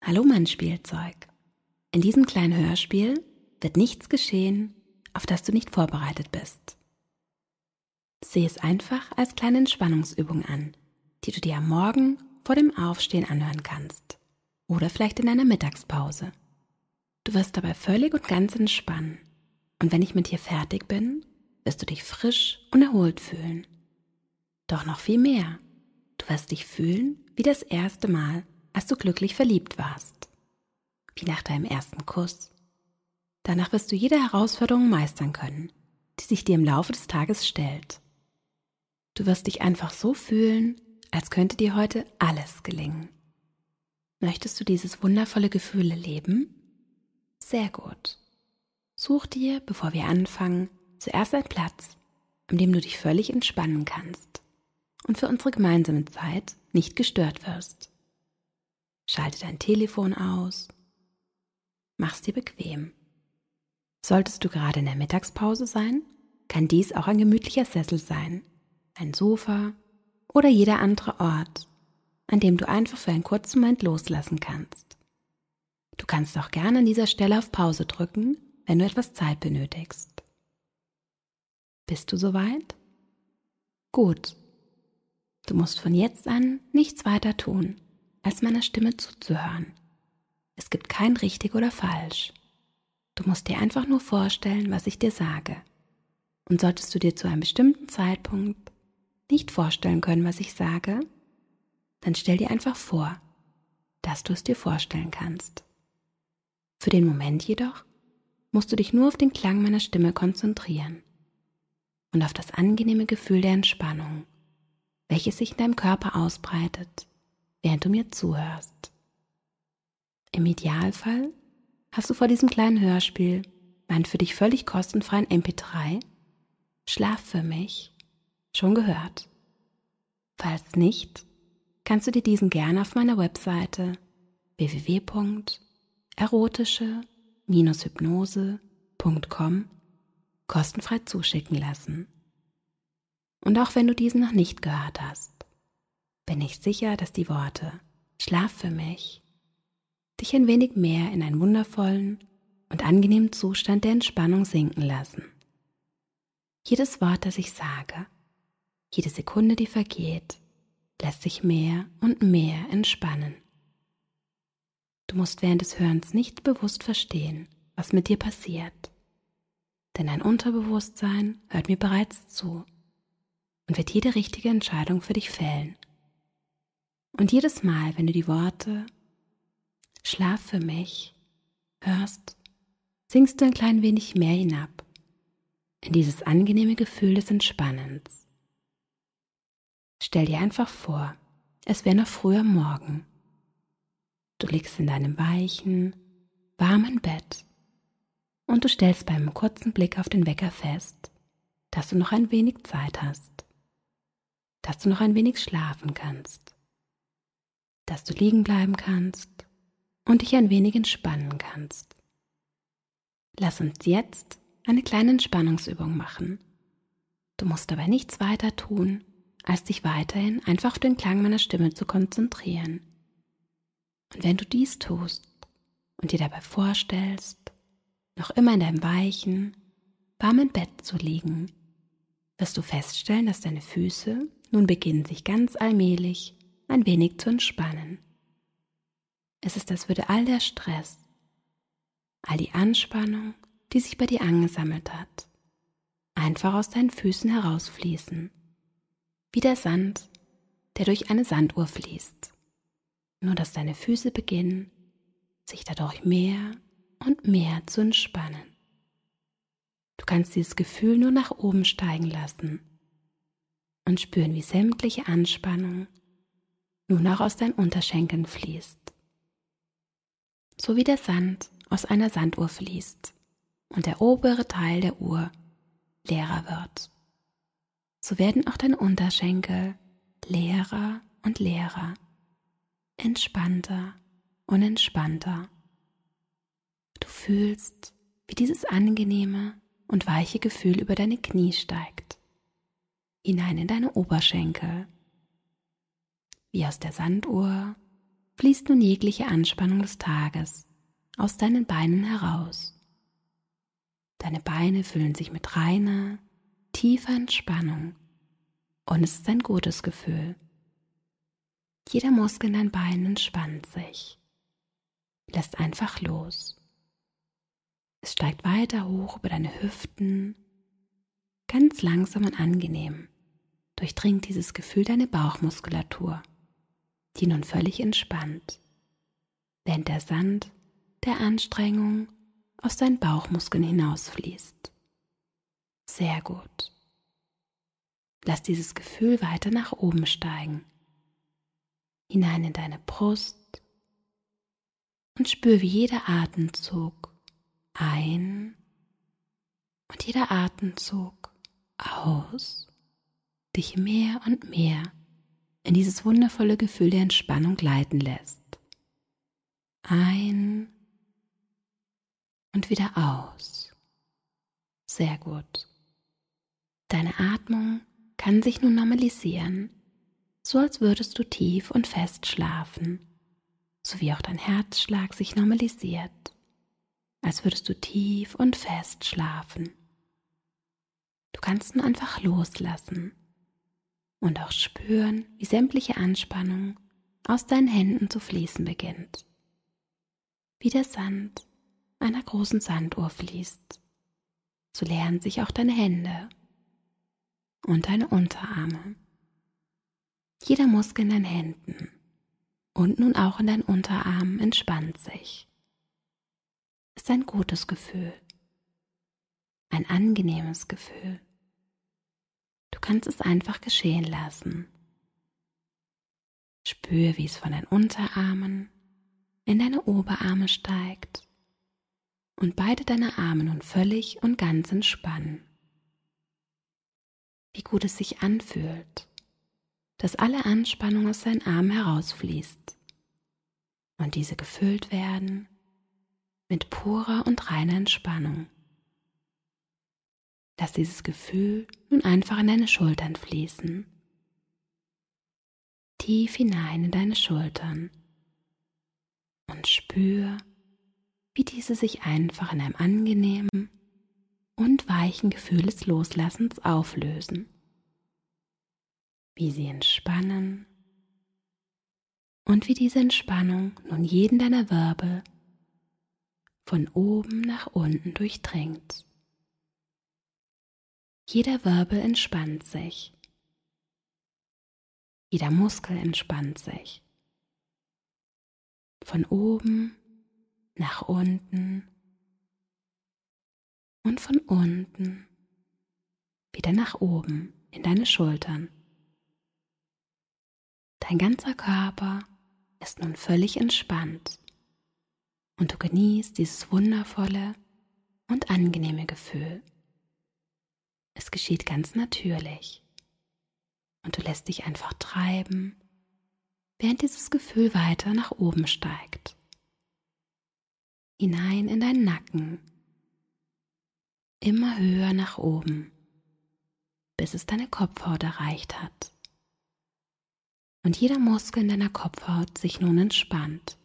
Hallo mein Spielzeug. In diesem kleinen Hörspiel wird nichts geschehen, auf das du nicht vorbereitet bist. Sehe es einfach als kleine Entspannungsübung an, die du dir am Morgen vor dem Aufstehen anhören kannst oder vielleicht in einer Mittagspause. Du wirst dabei völlig und ganz entspannen und wenn ich mit dir fertig bin, wirst du dich frisch und erholt fühlen. Doch noch viel mehr. Du wirst dich fühlen wie das erste Mal, als du glücklich verliebt warst. Wie nach deinem ersten Kuss. Danach wirst du jede Herausforderung meistern können, die sich dir im Laufe des Tages stellt. Du wirst dich einfach so fühlen, als könnte dir heute alles gelingen. Möchtest du dieses wundervolle Gefühl erleben? Sehr gut. Such dir, bevor wir anfangen, zuerst einen Platz, an dem du dich völlig entspannen kannst und für unsere gemeinsame Zeit nicht gestört wirst. Schalte dein Telefon aus. Mach's dir bequem. Solltest du gerade in der Mittagspause sein, kann dies auch ein gemütlicher Sessel sein, ein Sofa oder jeder andere Ort, an dem du einfach für einen kurzen Moment loslassen kannst. Du kannst auch gerne an dieser Stelle auf Pause drücken, wenn du etwas Zeit benötigst. Bist du soweit? Gut. Du musst von jetzt an nichts weiter tun, als meiner Stimme zuzuhören. Es gibt kein richtig oder falsch. Du musst dir einfach nur vorstellen, was ich dir sage. Und solltest du dir zu einem bestimmten Zeitpunkt nicht vorstellen können, was ich sage, dann stell dir einfach vor, dass du es dir vorstellen kannst. Für den Moment jedoch musst du dich nur auf den Klang meiner Stimme konzentrieren und auf das angenehme Gefühl der Entspannung, welches sich in deinem Körper ausbreitet, während du mir zuhörst. Im Idealfall hast du vor diesem kleinen Hörspiel meinen für dich völlig kostenfreien MP3 Schlaf für mich schon gehört. Falls nicht, kannst du dir diesen gerne auf meiner Webseite www.erotische-hypnose.com kostenfrei zuschicken lassen. Und auch wenn du diesen noch nicht gehört hast, bin ich sicher, dass die Worte Schlaf für mich dich ein wenig mehr in einen wundervollen und angenehmen Zustand der Entspannung sinken lassen. Jedes Wort, das ich sage, jede Sekunde, die vergeht, lässt sich mehr und mehr entspannen. Du musst während des Hörens nicht bewusst verstehen, was mit dir passiert denn dein Unterbewusstsein hört mir bereits zu und wird jede richtige Entscheidung für dich fällen. Und jedes Mal, wenn du die Worte Schlaf für mich hörst, sinkst du ein klein wenig mehr hinab in dieses angenehme Gefühl des Entspannens. Stell dir einfach vor, es wäre noch früher Morgen. Du liegst in deinem weichen, warmen Bett und du stellst beim kurzen Blick auf den Wecker fest, dass du noch ein wenig Zeit hast, dass du noch ein wenig schlafen kannst, dass du liegen bleiben kannst und dich ein wenig entspannen kannst. Lass uns jetzt eine kleine Entspannungsübung machen. Du musst dabei nichts weiter tun, als dich weiterhin einfach auf den Klang meiner Stimme zu konzentrieren. Und wenn du dies tust und dir dabei vorstellst, noch immer in deinem weichen, warmen Bett zu liegen, wirst du feststellen, dass deine Füße nun beginnen sich ganz allmählich ein wenig zu entspannen. Es ist, als würde all der Stress, all die Anspannung, die sich bei dir angesammelt hat, einfach aus deinen Füßen herausfließen, wie der Sand, der durch eine Sanduhr fließt. Nur dass deine Füße beginnen, sich dadurch mehr und mehr zu entspannen. Du kannst dieses Gefühl nur nach oben steigen lassen und spüren, wie sämtliche Anspannung nun auch aus deinen Unterschenkeln fließt. So wie der Sand aus einer Sanduhr fließt und der obere Teil der Uhr leerer wird. So werden auch deine Unterschenkel leerer und leerer, entspannter und entspannter. Du fühlst, wie dieses angenehme und weiche Gefühl über deine Knie steigt, hinein in deine Oberschenkel, wie aus der Sanduhr fließt nun jegliche Anspannung des Tages aus deinen Beinen heraus. Deine Beine fühlen sich mit reiner, tiefer Entspannung und es ist ein gutes Gefühl. Jeder Muskel in deinen Beinen entspannt sich. Lässt einfach los. Es steigt weiter hoch über deine Hüften, ganz langsam und angenehm durchdringt dieses Gefühl deine Bauchmuskulatur, die nun völlig entspannt, während der Sand der Anstrengung aus deinen Bauchmuskeln hinausfließt. Sehr gut. Lass dieses Gefühl weiter nach oben steigen, hinein in deine Brust und spür, wie jeder Atemzug ein und jeder Atemzug aus dich mehr und mehr in dieses wundervolle Gefühl der Entspannung gleiten lässt. Ein und wieder aus. Sehr gut. Deine Atmung kann sich nun normalisieren, so als würdest du tief und fest schlafen, sowie auch dein Herzschlag sich normalisiert, als würdest du tief und fest schlafen. Du kannst nun einfach loslassen und auch spüren, wie sämtliche Anspannung aus deinen Händen zu fließen beginnt. Wie der Sand einer großen Sanduhr fließt, so leeren sich auch deine Hände und deine Unterarme. Jeder Muskel in deinen Händen und nun auch in deinen Unterarmen entspannt sich. Ist ein gutes Gefühl, ein angenehmes Gefühl. Du kannst es einfach geschehen lassen. Spür, wie es von deinen Unterarmen in deine Oberarme steigt und beide deine Arme nun völlig und ganz entspannen. Wie gut es sich anfühlt, dass alle Anspannung aus deinen Armen herausfließt und diese gefüllt werden mit purer und reiner Entspannung. Lass dieses Gefühl nun einfach in deine Schultern fließen. Tief hinein in deine Schultern und spür, wie diese sich einfach in einem angenehmen und weichen Gefühl des Loslassens auflösen. Wie sie entspannen und wie diese Entspannung nun jeden deiner Wirbel von oben nach unten durchdringt. Jeder Wirbel entspannt sich. Jeder Muskel entspannt sich. Von oben nach unten und von unten wieder nach oben in deine Schultern. Dein ganzer Körper ist nun völlig entspannt und du genießt dieses wundervolle und angenehme Gefühl. Es geschieht ganz natürlich. Und du lässt dich einfach treiben, während dieses Gefühl weiter nach oben steigt. Hinein in deinen Nacken. Immer höher nach oben, bis es deine Kopfhaut erreicht hat. Und jeder Muskel in deiner Kopfhaut sich nun entspannt.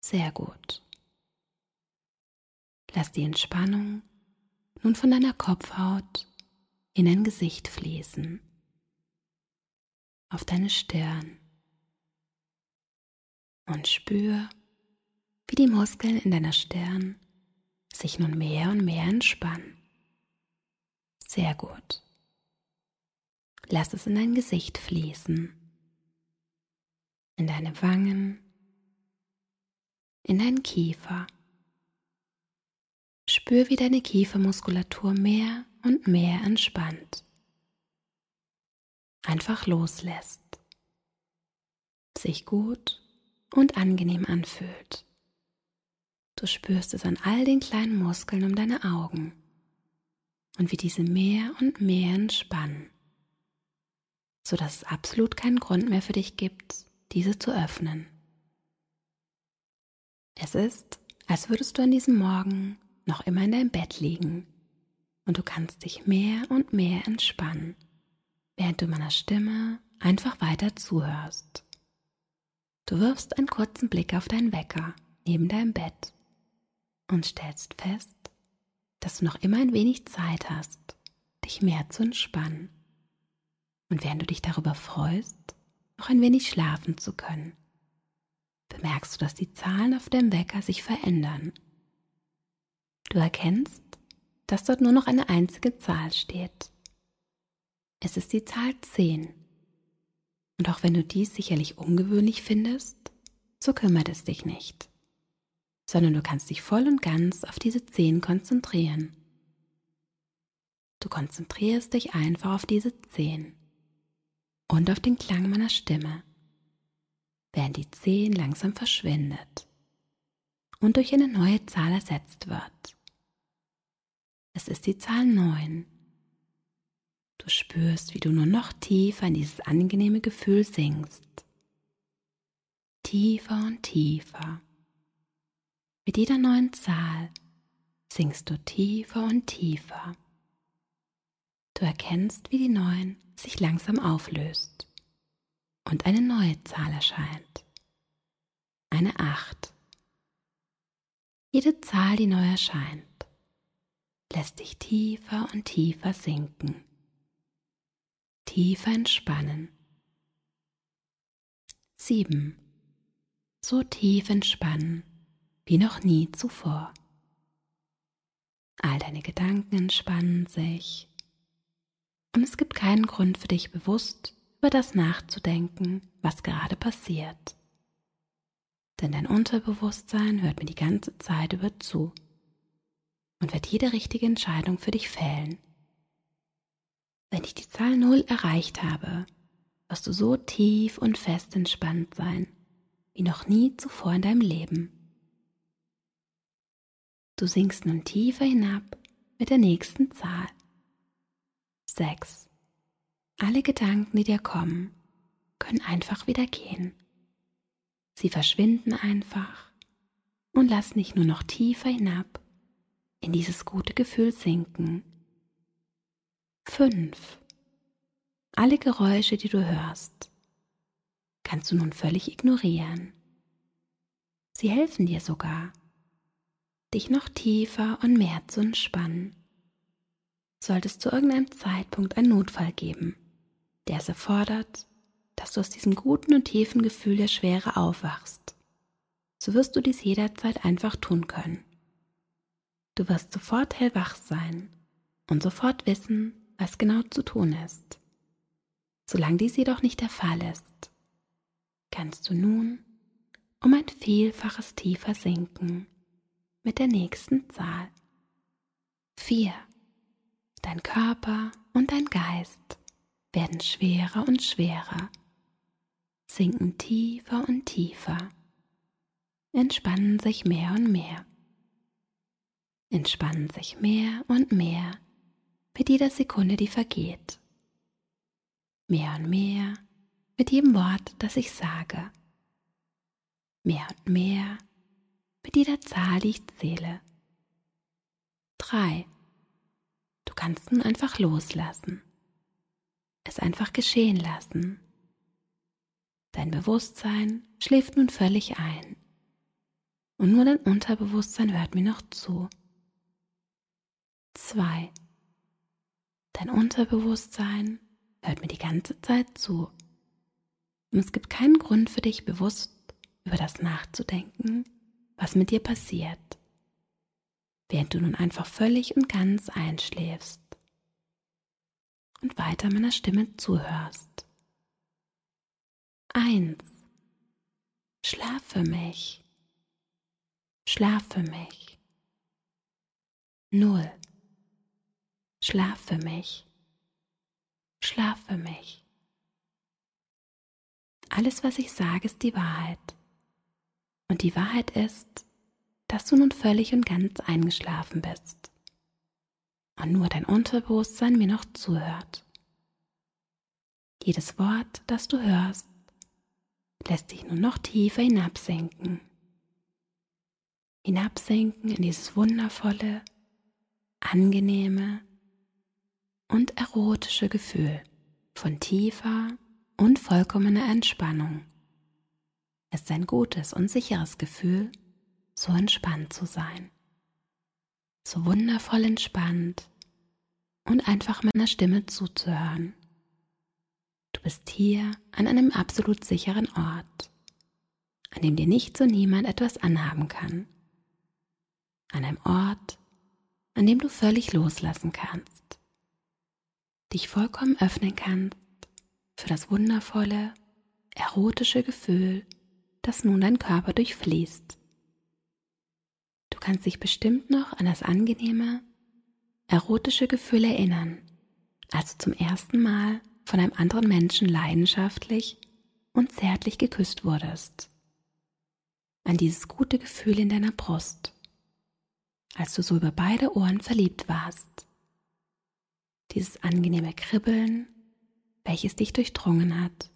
Sehr gut. Lass die Entspannung nun von deiner Kopfhaut in dein Gesicht fließen, auf deine Stirn. Und spür, wie die Muskeln in deiner Stirn sich nun mehr und mehr entspannen. Sehr gut. Lass es in dein Gesicht fließen, in deine Wangen, in deinen Kiefer Spür, wie deine Kiefermuskulatur mehr und mehr entspannt. Einfach loslässt. Sich gut und angenehm anfühlt. Du spürst es an all den kleinen Muskeln um deine Augen und wie diese mehr und mehr entspannen, sodass es absolut keinen Grund mehr für dich gibt, diese zu öffnen. Es ist, als würdest du an diesem Morgen noch immer in deinem Bett liegen und du kannst dich mehr und mehr entspannen, während du meiner Stimme einfach weiter zuhörst. Du wirfst einen kurzen Blick auf deinen Wecker neben deinem Bett und stellst fest, dass du noch immer ein wenig Zeit hast, dich mehr zu entspannen. Und während du dich darüber freust, noch ein wenig schlafen zu können, bemerkst du, dass die Zahlen auf dem Wecker sich verändern. Du erkennst, dass dort nur noch eine einzige Zahl steht. Es ist die Zahl 10. Und auch wenn du dies sicherlich ungewöhnlich findest, so kümmert es dich nicht, sondern du kannst dich voll und ganz auf diese 10 konzentrieren. Du konzentrierst dich einfach auf diese 10 und auf den Klang meiner Stimme, während die 10 langsam verschwindet und durch eine neue Zahl ersetzt wird. Es ist die Zahl 9. Du spürst, wie du nur noch tiefer in dieses angenehme Gefühl sinkst. Tiefer und tiefer. Mit jeder neuen Zahl sinkst du tiefer und tiefer. Du erkennst, wie die Neun sich langsam auflöst und eine neue Zahl erscheint. Eine Acht. Jede Zahl, die neu erscheint, lässt dich tiefer und tiefer sinken tiefer entspannen. 7. So tief entspannen wie noch nie zuvor. All deine Gedanken entspannen sich und es gibt keinen Grund für dich bewusst über das nachzudenken, was gerade passiert. Denn dein Unterbewusstsein hört mir die ganze Zeit über zu und wird jede richtige Entscheidung für dich fällen. Wenn ich die Zahl 0 erreicht habe, wirst du so tief und fest entspannt sein, wie noch nie zuvor in deinem Leben. Du sinkst nun tiefer hinab mit der nächsten Zahl. 6. Alle Gedanken, die dir kommen, können einfach wieder gehen. Sie verschwinden einfach und lass dich nur noch tiefer hinab in dieses gute Gefühl sinken 5. Alle Geräusche, die du hörst, kannst du nun völlig ignorieren. Sie helfen dir sogar, dich noch tiefer und mehr zu entspannen. Sollte es zu irgendeinem Zeitpunkt einen Notfall geben, der es erfordert, dass du aus diesem guten und tiefen Gefühl der Schwere aufwachst, so wirst du dies jederzeit einfach tun können. Du wirst sofort hellwach sein und sofort wissen, was genau zu tun ist. Solange dies jedoch nicht der Fall ist, kannst du nun um ein Vielfaches tiefer sinken mit der nächsten Zahl. 4. Dein Körper und dein Geist werden schwerer und schwerer, sinken tiefer und tiefer, entspannen sich mehr und mehr, entspannen sich mehr und mehr mit jeder Sekunde, die vergeht. Mehr und mehr mit jedem Wort, das ich sage. Mehr und mehr mit jeder Zahl, die ich zähle. Drei. Du kannst nun einfach loslassen. Es einfach geschehen lassen. Dein Bewusstsein schläft nun völlig ein. Und nur dein Unterbewusstsein hört mir noch zu. Zwei. Dein Unterbewusstsein hört mir die ganze Zeit zu. Und es gibt keinen Grund für dich bewusst über das nachzudenken, was mit dir passiert, während du nun einfach völlig und ganz einschläfst und weiter meiner Stimme zuhörst. Eins. Schlaf für mich. Schlaf für mich. Null. Schlaf für mich. Schlaf für mich. Alles, was ich sage, ist die Wahrheit. Und die Wahrheit ist, dass du nun völlig und ganz eingeschlafen bist und nur dein Unterbewusstsein mir noch zuhört. Jedes Wort, das du hörst, lässt dich nun noch tiefer hinabsinken. Hinabsinken in dieses wundervolle, angenehme, und erotische Gefühl von tiefer und vollkommener Entspannung. Es ist ein gutes und sicheres Gefühl, so entspannt zu sein. So wundervoll entspannt und einfach meiner Stimme zuzuhören. Du bist hier an einem absolut sicheren Ort, an dem dir nichts und niemand etwas anhaben kann. An einem Ort, an dem du völlig loslassen kannst, dich vollkommen öffnen kannst für das wundervolle, erotische Gefühl, das nun dein Körper durchfließt. Du kannst dich bestimmt noch an das angenehme, erotische Gefühl erinnern, als du zum ersten Mal von einem anderen Menschen leidenschaftlich und zärtlich geküsst wurdest. An dieses gute Gefühl in deiner Brust, als du so über beide Ohren verliebt warst. Dieses angenehme Kribbeln, welches dich durchdrungen hat.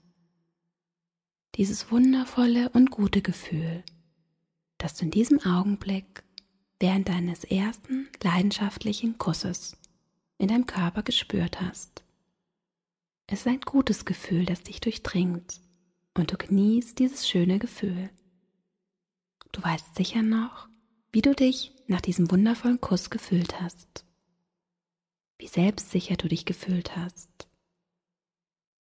Dieses wundervolle und gute Gefühl, das du in diesem Augenblick während deines ersten leidenschaftlichen Kusses in deinem Körper gespürt hast. Es ist ein gutes Gefühl, das dich durchdringt und du genießt dieses schöne Gefühl. Du weißt sicher noch, wie du dich nach diesem wundervollen Kuss gefühlt hast, wie selbstsicher du dich gefühlt hast,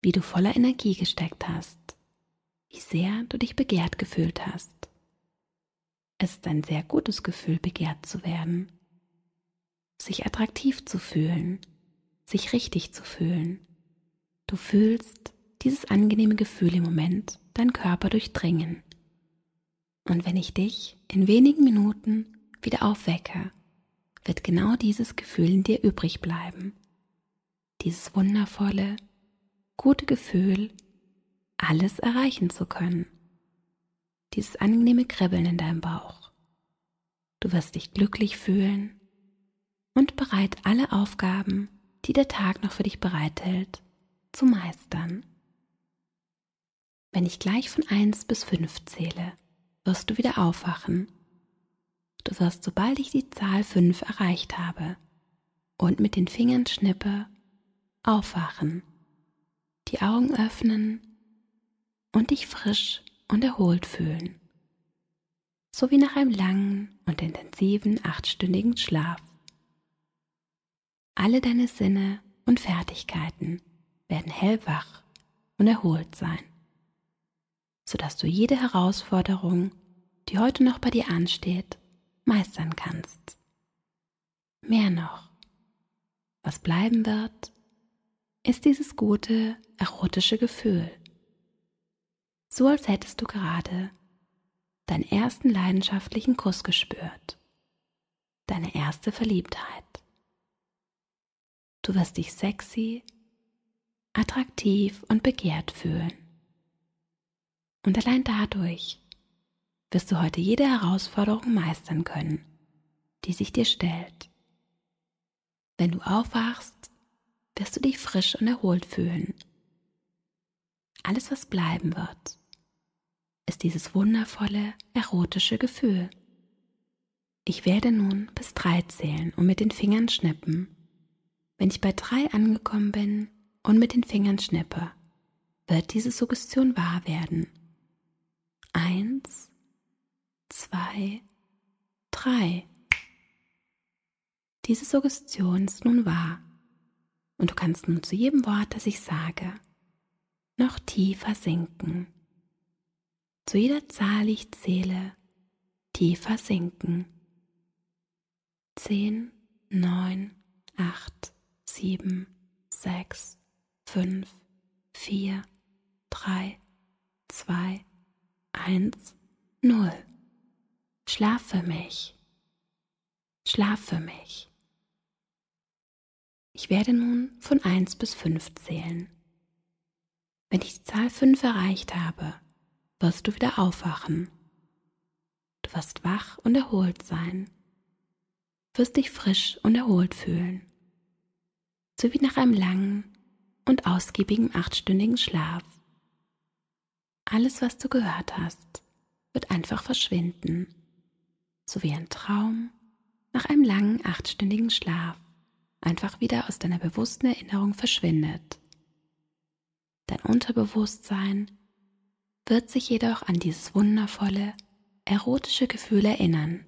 wie du voller Energie gesteckt hast, wie sehr du dich begehrt gefühlt hast. Es ist ein sehr gutes Gefühl, begehrt zu werden, sich attraktiv zu fühlen, sich richtig zu fühlen. Du fühlst dieses angenehme Gefühl im Moment dein Körper durchdringen. Und wenn ich dich in wenigen Minuten wieder aufwecke, wird genau dieses Gefühl in dir übrig bleiben. Dieses wundervolle, gute Gefühl, alles erreichen zu können dieses angenehme Kribbeln in deinem Bauch. Du wirst dich glücklich fühlen und bereit, alle Aufgaben, die der Tag noch für dich bereithält, zu meistern. Wenn ich gleich von 1 bis 5 zähle, wirst du wieder aufwachen. Du wirst, sobald ich die Zahl 5 erreicht habe und mit den Fingern schnippe, aufwachen, die Augen öffnen und dich frisch und erholt fühlen, so wie nach einem langen und intensiven achtstündigen Schlaf. Alle deine Sinne und Fertigkeiten werden hellwach und erholt sein, sodass du jede Herausforderung, die heute noch bei dir ansteht, meistern kannst. Mehr noch, was bleiben wird, ist dieses gute, erotische Gefühl, so als hättest du gerade deinen ersten leidenschaftlichen Kuss gespürt, deine erste Verliebtheit. Du wirst dich sexy, attraktiv und begehrt fühlen. Und allein dadurch wirst du heute jede Herausforderung meistern können, die sich dir stellt. Wenn du aufwachst, wirst du dich frisch und erholt fühlen. Alles, was bleiben wird, ist dieses wundervolle, erotische Gefühl. Ich werde nun bis drei zählen und mit den Fingern schnippen. Wenn ich bei drei angekommen bin und mit den Fingern schnippe, wird diese Suggestion wahr werden. Eins, zwei, drei. Diese Suggestion ist nun wahr und du kannst nun zu jedem Wort, das ich sage, noch tiefer sinken zu jeder Zahl ich zähle, tiefer sinken. Zehn, neun, acht, sieben, sechs, fünf, vier, drei, zwei, eins, null. Schlaf für mich. Schlaf für mich. Ich werde nun von eins bis fünf zählen. Wenn ich die Zahl fünf erreicht habe, wirst du wieder aufwachen. Du wirst wach und erholt sein, wirst dich frisch und erholt fühlen, so wie nach einem langen und ausgiebigen achtstündigen Schlaf. Alles, was du gehört hast, wird einfach verschwinden, so wie ein Traum nach einem langen achtstündigen Schlaf einfach wieder aus deiner bewussten Erinnerung verschwindet. Dein Unterbewusstsein wird sich jedoch an dieses wundervolle, erotische Gefühl erinnern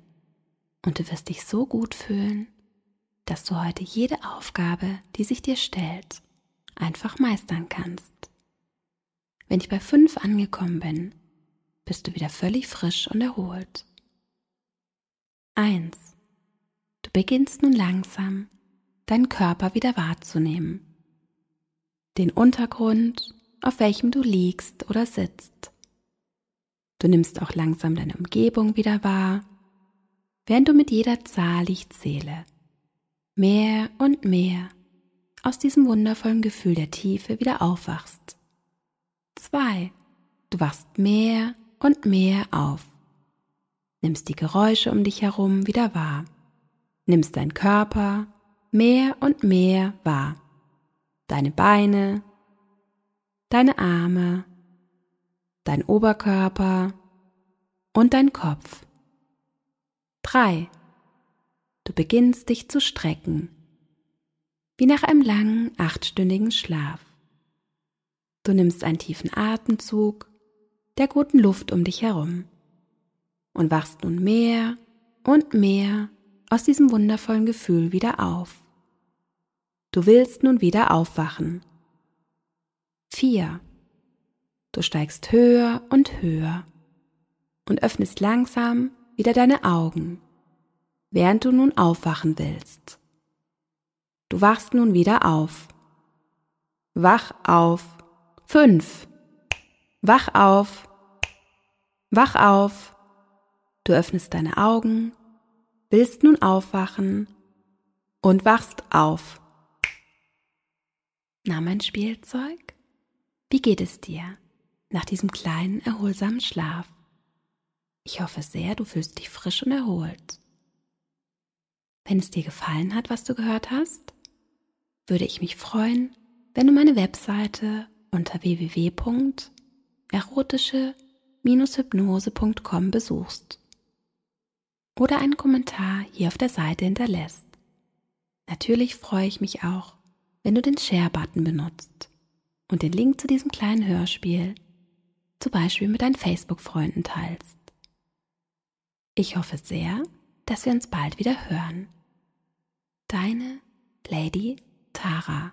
und du wirst dich so gut fühlen, dass du heute jede Aufgabe, die sich dir stellt, einfach meistern kannst. Wenn ich bei fünf angekommen bin, bist du wieder völlig frisch und erholt. Eins. Du beginnst nun langsam, deinen Körper wieder wahrzunehmen. Den Untergrund, auf welchem du liegst oder sitzt. Du nimmst auch langsam deine Umgebung wieder wahr, während du mit jeder Zahl, ich zähle, mehr und mehr aus diesem wundervollen Gefühl der Tiefe wieder aufwachst. Zwei. Du wachst mehr und mehr auf. Nimmst die Geräusche um dich herum wieder wahr. Nimmst deinen Körper mehr und mehr wahr. Deine Beine, deine Arme, dein Oberkörper und dein Kopf. 3. Du beginnst dich zu strecken, wie nach einem langen achtstündigen Schlaf. Du nimmst einen tiefen Atemzug der guten Luft um dich herum und wachst nun mehr und mehr aus diesem wundervollen Gefühl wieder auf. Du willst nun wieder aufwachen. 4. Du steigst höher und höher und öffnest langsam wieder deine Augen, während du nun aufwachen willst. Du wachst nun wieder auf. Wach auf. 5. Wach auf. Wach auf. Du öffnest deine Augen, willst nun aufwachen und wachst auf. Na, mein Spielzeug, wie geht es dir nach diesem kleinen, erholsamen Schlaf? Ich hoffe sehr, du fühlst dich frisch und erholt. Wenn es dir gefallen hat, was du gehört hast, würde ich mich freuen, wenn du meine Webseite unter www.erotische-hypnose.com besuchst oder einen Kommentar hier auf der Seite hinterlässt. Natürlich freue ich mich auch, wenn du den Share-Button benutzt und den Link zu diesem kleinen Hörspiel zum Beispiel mit deinen Facebook-Freunden teilst. Ich hoffe sehr, dass wir uns bald wieder hören. Deine Lady Tara